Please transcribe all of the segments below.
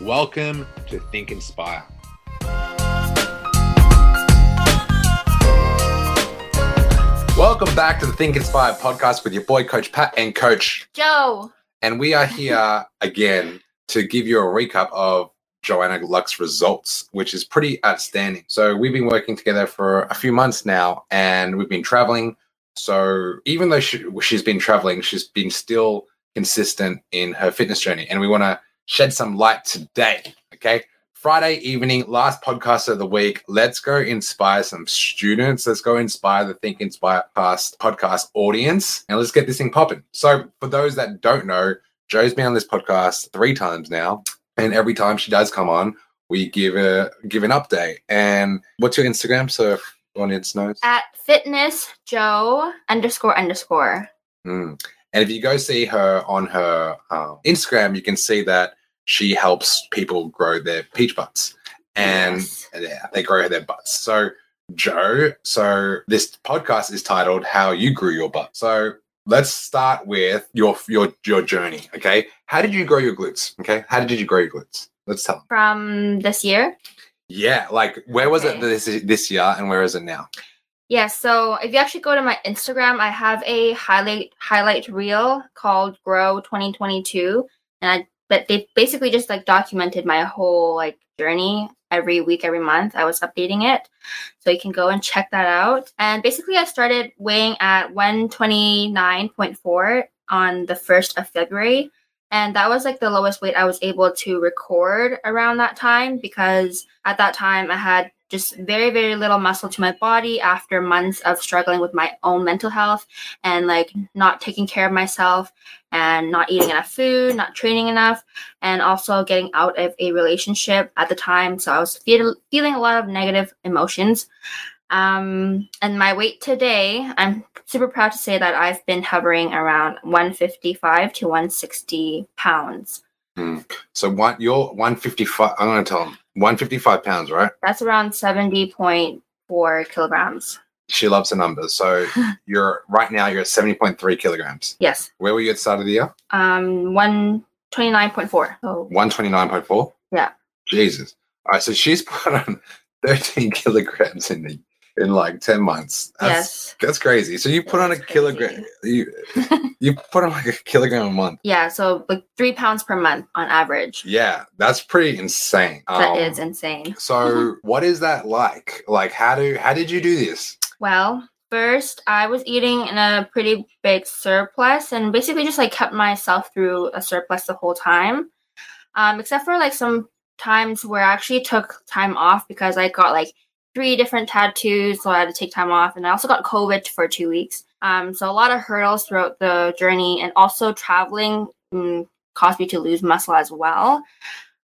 Welcome to Think Inspire. Welcome back to the Think Inspire podcast with your boy, Coach Pat, and Coach Joe. And we are here again to give you a recap of Joanna Luck's results, which is pretty outstanding. So we've been working together for a few months now, and we've been traveling. So even though she, she's been traveling, she's been still consistent in her fitness journey, and we want to shed some light today. Okay. Friday evening, last podcast of the week. Let's go inspire some students. Let's go inspire the Think Inspire past podcast audience and let's get this thing popping. So, for those that don't know, Joe's been on this podcast three times now. And every time she does come on, we give a give an update. And what's your Instagram? So if audience knows. At fitness Joe underscore underscore. Mm. And if you go see her on her um, Instagram, you can see that she helps people grow their peach butts and Yes. yeah, they grow their butts. So, Joe, so this podcast is titled How You Grew Your Butt. So, let's start with your your your journey, okay? How did you grow your glutes? Okay? How did you grow your glutes? Let's tell them. From this year. Yeah, like where was it this this year and where is it now? Yeah, so if you actually go to my Instagram, I have a highlight highlight reel called Grow 2022. And I but they basically just like documented my whole like journey every week, every month. I was updating it. So you can go and check that out. And basically I started weighing at 129.4 on the 1st of February. And that was like the lowest weight I was able to record around that time because at that time I had just very, very little muscle to my body after months of struggling with my own mental health and like not taking care of myself and not eating enough food, not training enough, and also getting out of a relationship at the time. So I was feel- feeling a lot of negative emotions. Um, and my weight today, I'm super proud to say that I've been hovering around 155 to 160 pounds. So one you're 155 I'm gonna tell them 155 pounds, right? That's around 70.4 kilograms. She loves the numbers. So you're right now you're at 70.3 kilograms. Yes. Where were you at the start of the year? Um, 129.4. So 129.4? Yeah. Jesus. All right, so she's put on 13 kilograms in the in like 10 months. That's, yes. That's crazy. So you put on a kilogram crazy. you you put on like a kilogram a month. Yeah, so like three pounds per month on average. Yeah, that's pretty insane. That Um, is insane. So what is that like? Like how do how did you do this? Well, first I was eating in a pretty big surplus and basically just like kept myself through a surplus the whole time. Um, except for like some times where I actually took time off because I got like three different tattoos, so I had to take time off, and I also got COVID for two weeks. Um, so a lot of hurdles throughout the journey, and also traveling caused me to lose muscle as well.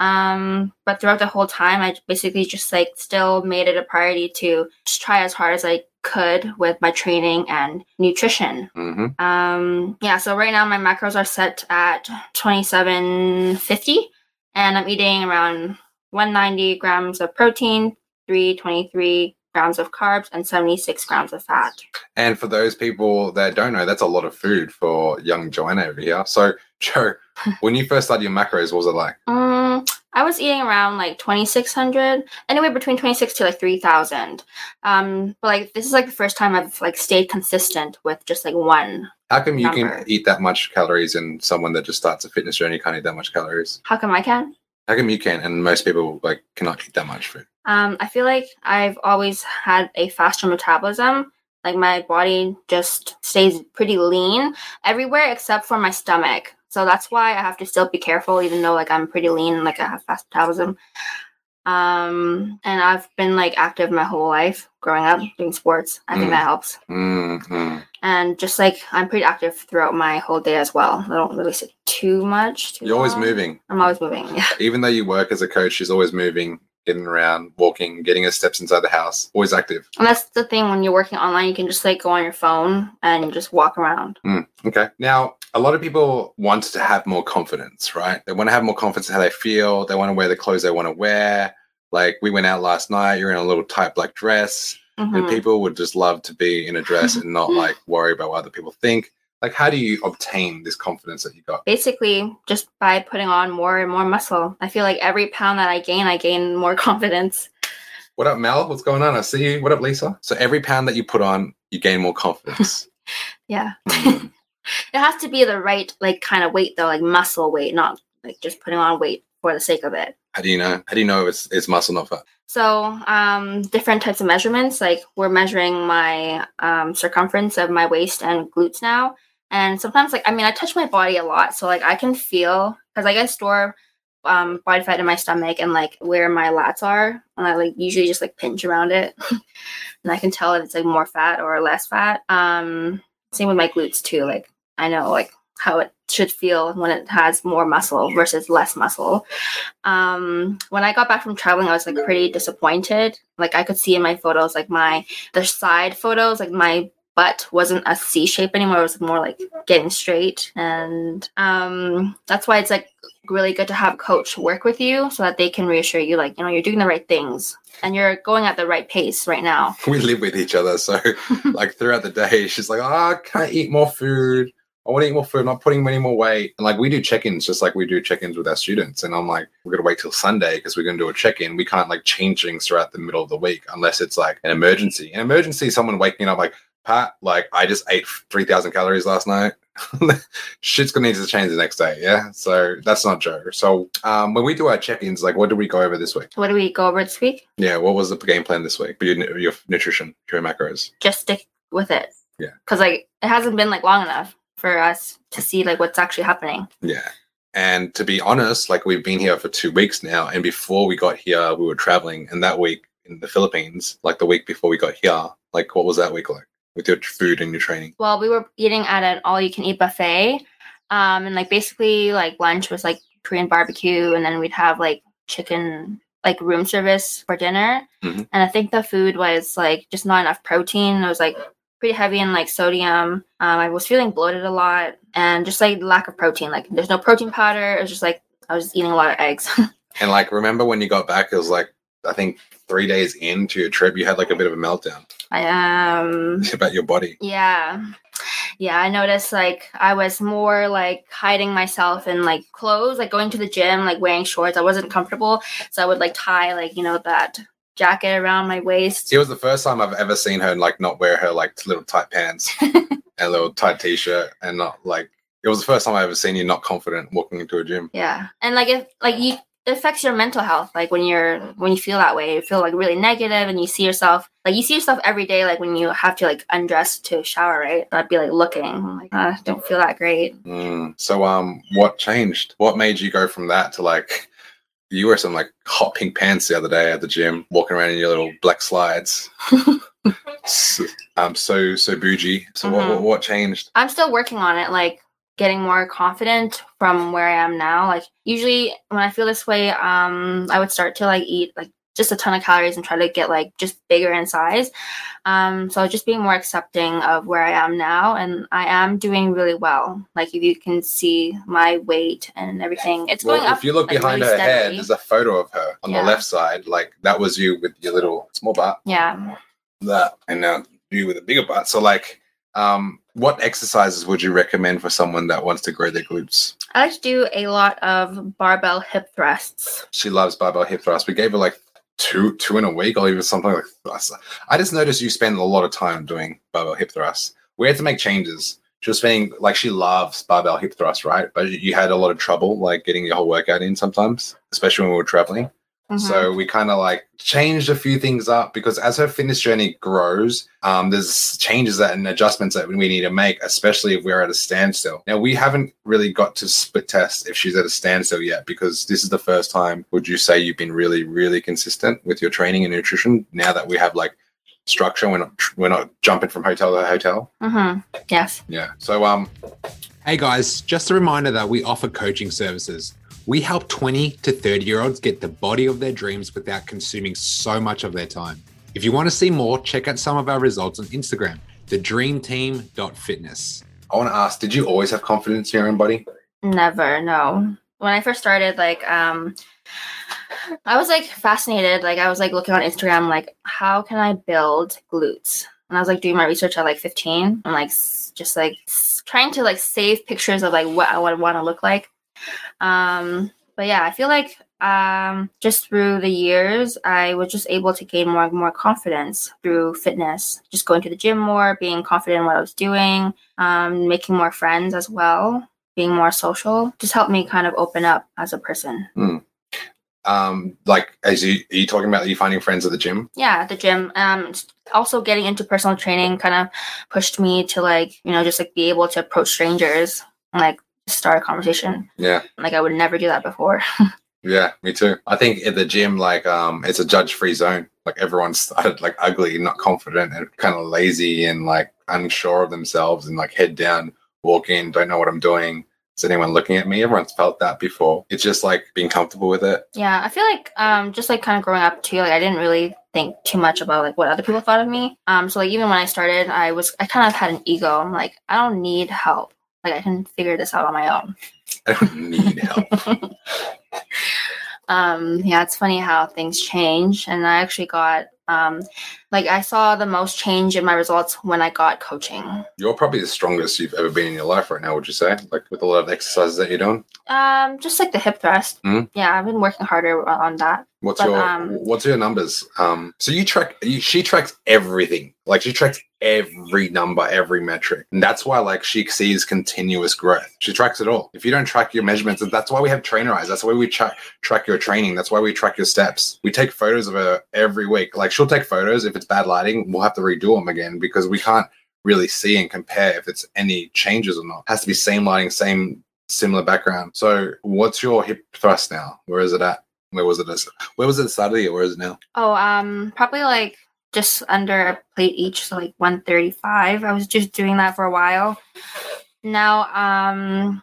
Um, but throughout the whole time, I basically just like still made it a priority to just try as hard as I could with my training and nutrition. hmm Um, yeah, so right now my macros are set at 2750 and I'm eating around 190 grams of protein, 323 grams of carbs, and 76 grams of fat. And for those people that don't know, that's a lot of food for young Joanna over here. So Joe, when you first started your macros, what was it like? Um, I was eating around like 2600, anywhere between 26 to like 3000. Um, but like this is like the first time I've like stayed consistent with just like one. How come you Number. can eat that much calories and someone that just starts a fitness journey can't eat that much calories? How come I can? How come you can and most people like cannot eat that much food? Um, I feel like I've always had a faster metabolism. Like my body just stays pretty lean everywhere except for my stomach. So that's why I have to still be careful, even though like I'm pretty lean, and like I have fast metabolism. Um, and I've been like active my whole life growing up doing sports. I think Mm. that helps. Mm-hmm. And just like I'm pretty active throughout my whole day as well. I don't really sit too much. Too You're always moving. I'm always moving. Yeah. Even though you work as a coach, she's always moving, getting around, walking, getting her steps inside the house. Always active. And that's the thing when you're working online, you can just like go on your phone and just walk around. Okay. Now, a lot of people want to have more confidence, right? They want to have more confidence in how they feel. They want to wear the clothes they want to wear. Like we went out last night, you're in a little tight black dress, and Mhm. people would just love to be in a dress and not like worry about what other people think. Like, how do you obtain this confidence that you got? Basically, just by putting on more and more muscle. I feel like every pound that I gain, I gain more confidence. What up, Mel? What's going on? I see you. What up, Lisa? So every pound that you put on, you gain more confidence. Yeah. Mm. It has to be the right like kind of weight though, like muscle weight, not like just putting on weight for the sake of it. how do you know? How do you know it's it's muscle, not fat? So, um, different types of measurements. Like we're measuring my um, circumference of my waist and glutes now, and sometimes, like I mean, I touch my body a lot, so like I can feel because like I store um, body fat in my stomach and like where my lats are, and I like usually just like pinch around it, and I can tell if it's like more fat or less fat. Um, same with my glutes too. Like I know like how it should feel when it has more muscle versus less muscle. Um when i got back from traveling i was like pretty disappointed. Like i could see in my photos like my the side photos like my butt wasn't a c shape anymore. It was more like getting straight. And um that's why it's like really good to have a coach work with you so that they can reassure you like you know you're doing the right things and you're going at the right pace right now. We live with each other. So, like, throughout the day, she's like, oh, can't eat more food? I want to eat more food. I'm not putting any more weight. And like, we do check ins just like we do check ins with our students. And I'm like, we're going to wait till Sunday because we're going to do a check in. We can't like change things throughout the middle of the week unless it's like an emergency. An emergency, someone waking up like, Pat, like, I just ate 3,000 calories last night. Shit's going to need to change the next day. Yeah. So that's not Joe. So, um, when we do our check ins, like, what did we go over this week? what do we go over this week Yeah. What was the game plan this week for your, your nutrition, your macros? just stick with it Yeah. because like it hasn't been like long enough for us to see like what's actually happening Yeah. And to be honest, like we've been here for two weeks now. And before we got here, we were traveling. And that week in the Philippines, like the week before we got here, like what was that week like with your food and your training? well we were eating at an all you can eat buffet um and like basically like lunch was like korean barbecue and then we'd have like chicken like room service for dinner Mhm. and i think the food was like just not enough protein it was like pretty heavy in like sodium um i was feeling bloated a lot and just like lack of protein like there's no protein powder it was just like i was eating a lot of eggs And like, remember when you got back, it was like, I think three days into your trip, you had like a bit of a meltdown i um about your body. Yeah. Yeah, I noticed like I was more like hiding myself in like clothes, like going to the gym, like wearing shorts. I wasn't comfortable. So I would like tie like, you know, that jacket around my waist. It was the first time I've ever seen her like not wear her like little tight pants and a little tight t shirt and not like, it was the first time I ever seen you not confident walking into a gym. Yeah. And like if like you it affects your mental health like when you're when you feel that way you feel like really negative and you see yourself like you see yourself every day like when you have to like undress to shower right i'd be like looking I'm like i don't feel that great Mm. So, um, what changed? What made you go from that to like you were some like hot pink pants the other day at the gym, walking around in your little black slides? so, um, so so bougie. So, what, what what changed? I'm still working on it, like getting more confident from where I am now. Like usually when I feel this way, um, I would start to like eat like just a ton of calories and try to get like just bigger in size. Um, so just being more accepting of where I am now, and I am doing really well. Like if you can see my weight and everything, it's going Well, up. if you look like, behind really her head, there's a photo of her on Yeah. the left side. Like that was you with your little small butt. Yeah. That and now you with a bigger butt. So, like, um, what exercises would you recommend for someone that wants to grow their glutes? I like to do a lot of barbell hip thrusts. She loves barbell hip thrusts. We gave her like two two in a week or even something like that. I just noticed you spend a lot of time doing barbell hip thrusts. We had to make changes. She was saying like she loves barbell hip thrust, right? But you- you had a lot of trouble like getting your whole workout in sometimes, especially when we were traveling. Mhm. So we kind of like changed a few things up because as her fitness journey grows, um, there's changes that and adjustments that we need to make, especially if we're at a standstill. Now we haven't really got to split test if she's at a standstill yet because this is the first time. Would you say you've been really, really consistent with your training and nutrition now that we have like structure? We're not we're not jumping from hotel to hotel. Mhm. Yes. Yeah. So um, Hey guys, just a reminder that we offer coaching services. We help 20 to 30 year olds get the body of their dreams without consuming so much of their time. If you want to see more, check out some of our results on Instagram, thedreamteam.fitness. I want to ask: Did you always have confidence in your own body? Never, no. When I first started, like, um, I was like fascinated. Like, I was like looking on Instagram, like, how can I build glutes? And I was like doing my research at like 15 and like s- just like s- trying to like save pictures of like what I would want to look like. Um, but yeah, I feel like um, just through the years, I was just able to gain more and more confidence through fitness, just going to the gym more, being confident in what I was doing, um, making more friends as well being more social just helped me kind of open up as a person. Um, like as you are you talking about you finding friends at the gym? Yeah, at the gym. Um, also getting into personal training kind of pushed me to like you know just like be able to approach strangers like start a conversation. Yeah. Like I would never do that before. Yeah, me too. I think at the gym, like, um, it's a judge-free zone. Like everyone started like ugly, not confident, and kind of lazy, and like unsure of themselves, and like head down, walk in, don't know what I'm doing. Is anyone looking at me? Everyone's felt that before. It's just like being comfortable with it. yeah, I feel like um just like kind of growing up too. Like I didn't really think too much about like what other people thought of me. Um, so like even when I started, I was I kind of had an ego. I'm like I don't need help. Like I can figure this out on my own. I don't need help. um yeah it's funny how things change and i actually got um like i saw the most change in my results when i got coaching You're probably the strongest you've ever been in your life right now. Would you say? Like with a lot of exercises that you're doing. um just like the hip thrust Mhm. yeah i've been working harder on that What's But, your um, What's your numbers? Um, so you track. You, she tracks everything. Like she tracks every number, every metric, and that's why like she sees continuous growth. She tracks it all. If you don't track your measurements, that's why we have Trainerize. That's why we track track your training. That's why we track your steps. We take photos of her every week. Like she'll take photos. If it's bad lighting, we'll have to redo them again because we can't really see and compare if it's any changes or not. has to be same lighting, same similar background. So what's your hip thrust now? Where is it at? Where was it? As, where was it at the start of the year? Where is it now? oh um probably like just under a plate each so like 135 i was just doing that for a while now um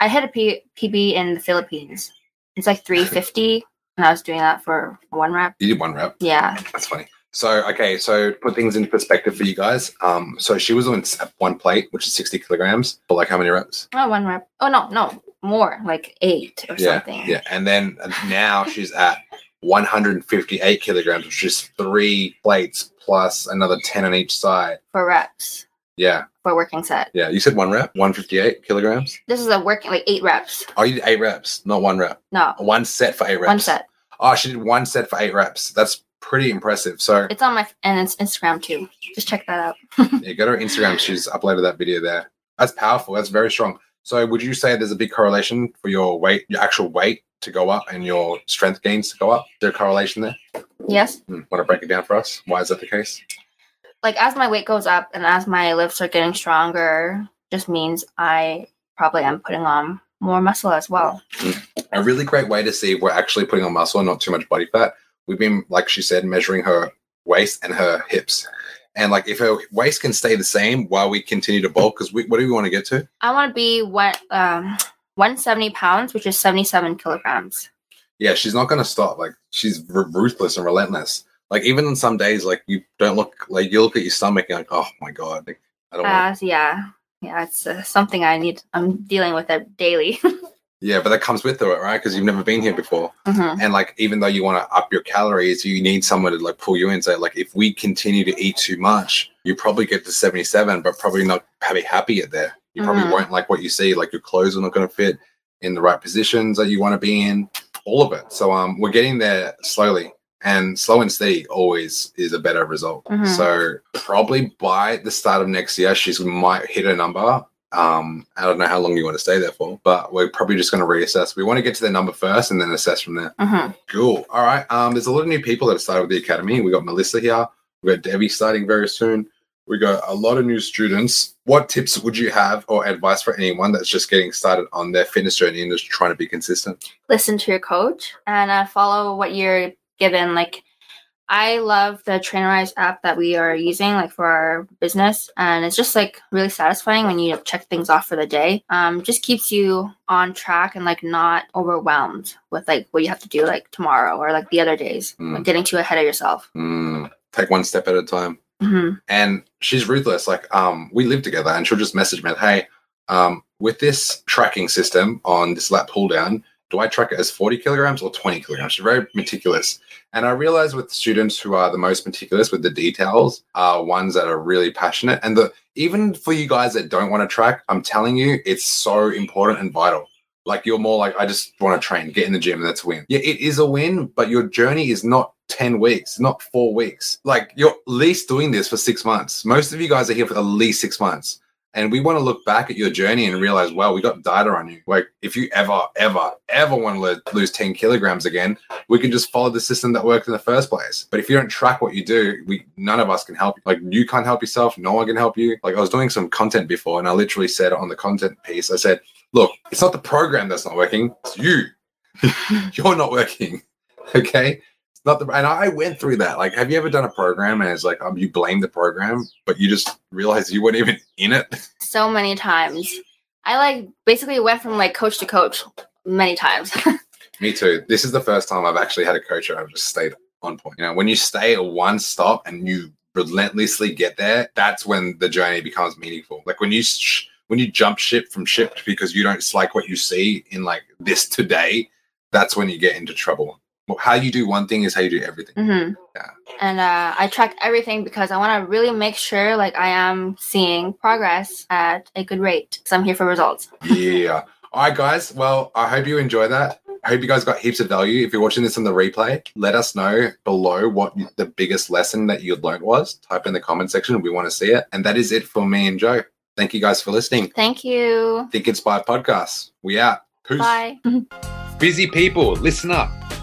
i hit a P- pb in the philippines it's like 350 and i was doing that for one rep You did one rep. yeah That's funny. So okay, so to put things into perspective for you guys. Um, so she was on one plate, which is sixty kilograms, but like how many reps? Oh, one rep. Oh no, no, more like eight or Yeah, something. yeah. And then now she's at one hundred and fifty-eight kilograms, which is three plates plus another ten on each side. For reps Yeah, for working set. yeah. You said one rep, one fifty-eight kilograms. This is a working like eight reps. Oh, you did eight reps, not one rep. No, One set for eight reps. one set. Oh, she did one set for eight reps. That's pretty impressive. So It's on my and it's Instagram too. Just check that out. yeah, go to her Instagram. She's uploaded that video there. That's powerful. That's very strong. So would you say there's a big correlation for your weight, your actual weight to go up and your strength gains to go up? Is there a correlation there? Yes. Hmm. Want to break it down for us? Why is that the case? Like as my weight goes up and as my lifts are getting stronger, just means I probably am putting on more muscle as well. A really great way to see if we're actually putting on muscle and not too much body fat. We've been, like she said, measuring her waist and her hips. And like if her waist can stay the same while we continue to bulk, because what do we want to get to? I want to be what um 170 pounds, which is 77 kilograms. yeah, she's not going to stop. Like she's r- ruthless and relentless. Like even on some days, like you don't look like you look at your stomach and like, oh my god, like, I don't. Uh, yeah, yeah, it's uh, something I need. I'm dealing with it daily. Yeah, but that comes with it, right? Because you've never been here before, Mhm. and like even though you want to up your calories, you need someone to like pull you in. So like if we continue to eat too much, you probably get to seventy seven, but probably not be happy at there. You probably Mhm. won't like what you see. Like your clothes are not going to fit in the right positions that you want to be in. All of it. So um, we're getting there slowly. And slow and steady always is a better result. Mhm. So probably by the start of next year, she's might hit a number Um, I don't know how long you want to stay there for, but we're probably just going to reassess. We want to get to their number first and then assess from there. hmm Cool. All right. Um, there's a lot of new people that have started with the academy. We got Melissa here. We got Debbie starting very soon. We got a lot of new students. What tips would you have or advice for anyone that's just getting started on their fitness journey and just trying to be consistent? Listen to your coach and uh, follow what you're given. Like, I love the Trainerize app that we are using, like for our business, and it's just like really satisfying when you check things off for the day. Um, just keeps you on track and like not overwhelmed with like what you have to do like tomorrow or like the other days, Mm. like getting too ahead of yourself. Mm, take one step at a time. hmm and she's ruthless. Like, um, we live together, and she'll just message me, "Hey, um, with this tracking system on this lat pull down, do I track it as forty kilograms or twenty kilograms?" She's very meticulous, and I realize with students who are the most meticulous with the details are ones that are really passionate. And the even for you guys that don't want to track, I'm telling you, it's so important and vital. Like you're more like, I just want to train, get in the gym, and that's a win. Yeah, it is a win, but your journey is not 10 weeks, not four weeks. Like you're at least doing this for six months. Most of you guys are here for at least six months. And we want to look back at your journey and realize, wow, we got data on you. Like, if you ever, ever, ever want to lo- lose 10 kilograms again, we can just follow the system that worked in the first place. But if you don't track what you do, we none of us can help you. Like, you can't help yourself. No one can help you. Like, I was doing some content before, and I literally said on the content piece, I said, look, it's not the program that's not working, it's you. You're not working. Okay. Not the and I went through that. Like, have you ever done a program and it's like um, you blame the program, but you just realize you weren't even in it? So many times. I like basically went from like coach to coach many times. Me too. This is the first time I've actually had a coach where I've just stayed on point. You know, when you stay at one stop and you relentlessly get there, that's when the journey becomes meaningful. Like when you sh- when you jump ship from ship because you don't like what you see in like this today, that's when you get into trouble. Well, how you do one thing is how you do everything. hmm Yeah. And uh, I track everything because I want to really make sure like I am seeing progress at a good rate. Because I'm here for results. yeah. All right, guys. Well, I hope you enjoy that. I hope you guys got heaps of value. If you're watching this on the replay, let us know below what the biggest lesson that you learned was. Type in the comment section. We want to see it. And that is it for me and Joe. Thank you guys for listening. Thank you. Think Inspired Podcast. We out. Peace. Bye. Busy people, listen up.